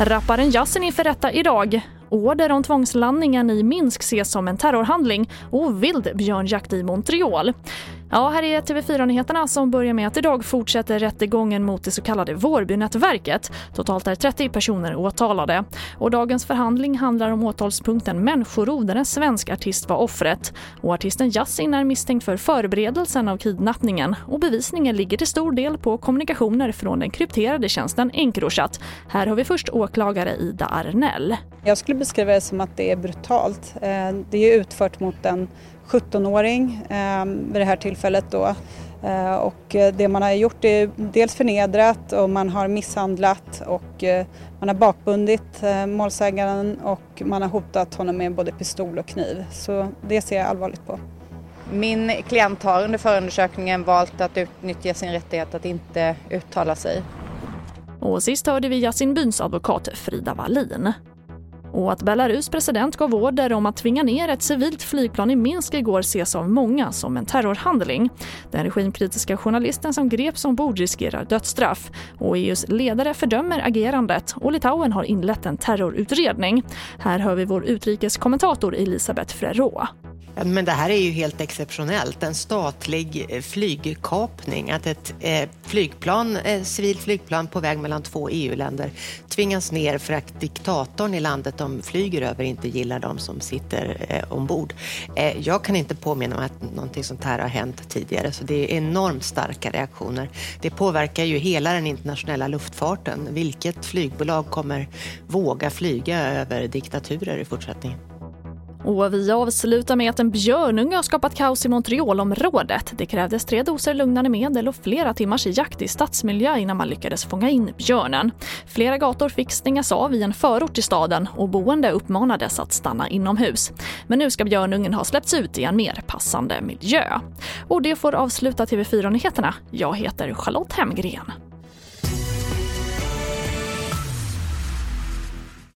Rapparen Yasin inför rätta idag. Order om tvångslandningen i Minsk ses som en terrorhandling och vild björnjakt i Montreal. Ja, här är TV4-nyheterna som börjar med att idag fortsätter rättegången mot det så kallade Vårbynätverket. Totalt är 30 personer åtalade. Och dagens förhandling handlar om åtalspunkten människorov där en svensk artist var offret. Och artisten Yasin är misstänkt för förberedelsen av kidnappningen och bevisningen ligger till stor del på kommunikationer från den krypterade tjänsten Encrochat. Här har vi först åklagare Ida Arnell. Jag skulle beskriva det som att det är brutalt. Eh, det är utfört mot en 17-åring eh, vid det här tillfället då. Eh, och det man har gjort är dels förnedrat och man har misshandlat och man har bakbundit målsägaren och man har hotat honom med både pistol och kniv. Så det ser jag allvarligt på. Min klient har under förundersökningen valt att utnyttja sin rättighet att inte uttala sig. Och sist hörde vi Yasin Byns advokat Frida Wallin. Och att Belarus president gav order om att tvinga ner ett civilt flygplan i Minsk igår ses av många som en terrorhandling. Den regimkritiska journalisten som greps ombord riskerar dödsstraff. Och EUs ledare fördömer agerandet och Litauen har inlett en terrorutredning. Här hör vi vår utrikeskommentator Elisabeth Frerot. Men det här är ju helt exceptionellt. En statlig eh, flygkapning. Att ett eh, flygplan, eh, ett civilt flygplan på väg mellan två EU-länder tvingas ner för att diktatorn i landet de flyger över inte gillar de som sitter ombord. Jag kan inte påminna mig att någonting sånt här har hänt tidigare så det är enormt starka reaktioner. Det påverkar ju hela den internationella luftfarten. Vilket flygbolag kommer våga flyga över diktaturer i fortsättningen? Och vi avslutar med att en björnunge har skapat kaos i Montrealområdet. Det krävdes tre doser lugnande medel och flera timmars jakt i stadsmiljö innan man lyckades fånga in björnen. Flera gator fick stängas av i en förort till staden och boende uppmanades att stanna inomhus. Men nu ska björnungen ha släppts ut i en mer passande miljö. Och det får avsluta TV4-nyheterna. Jag heter Charlotte Hemgren.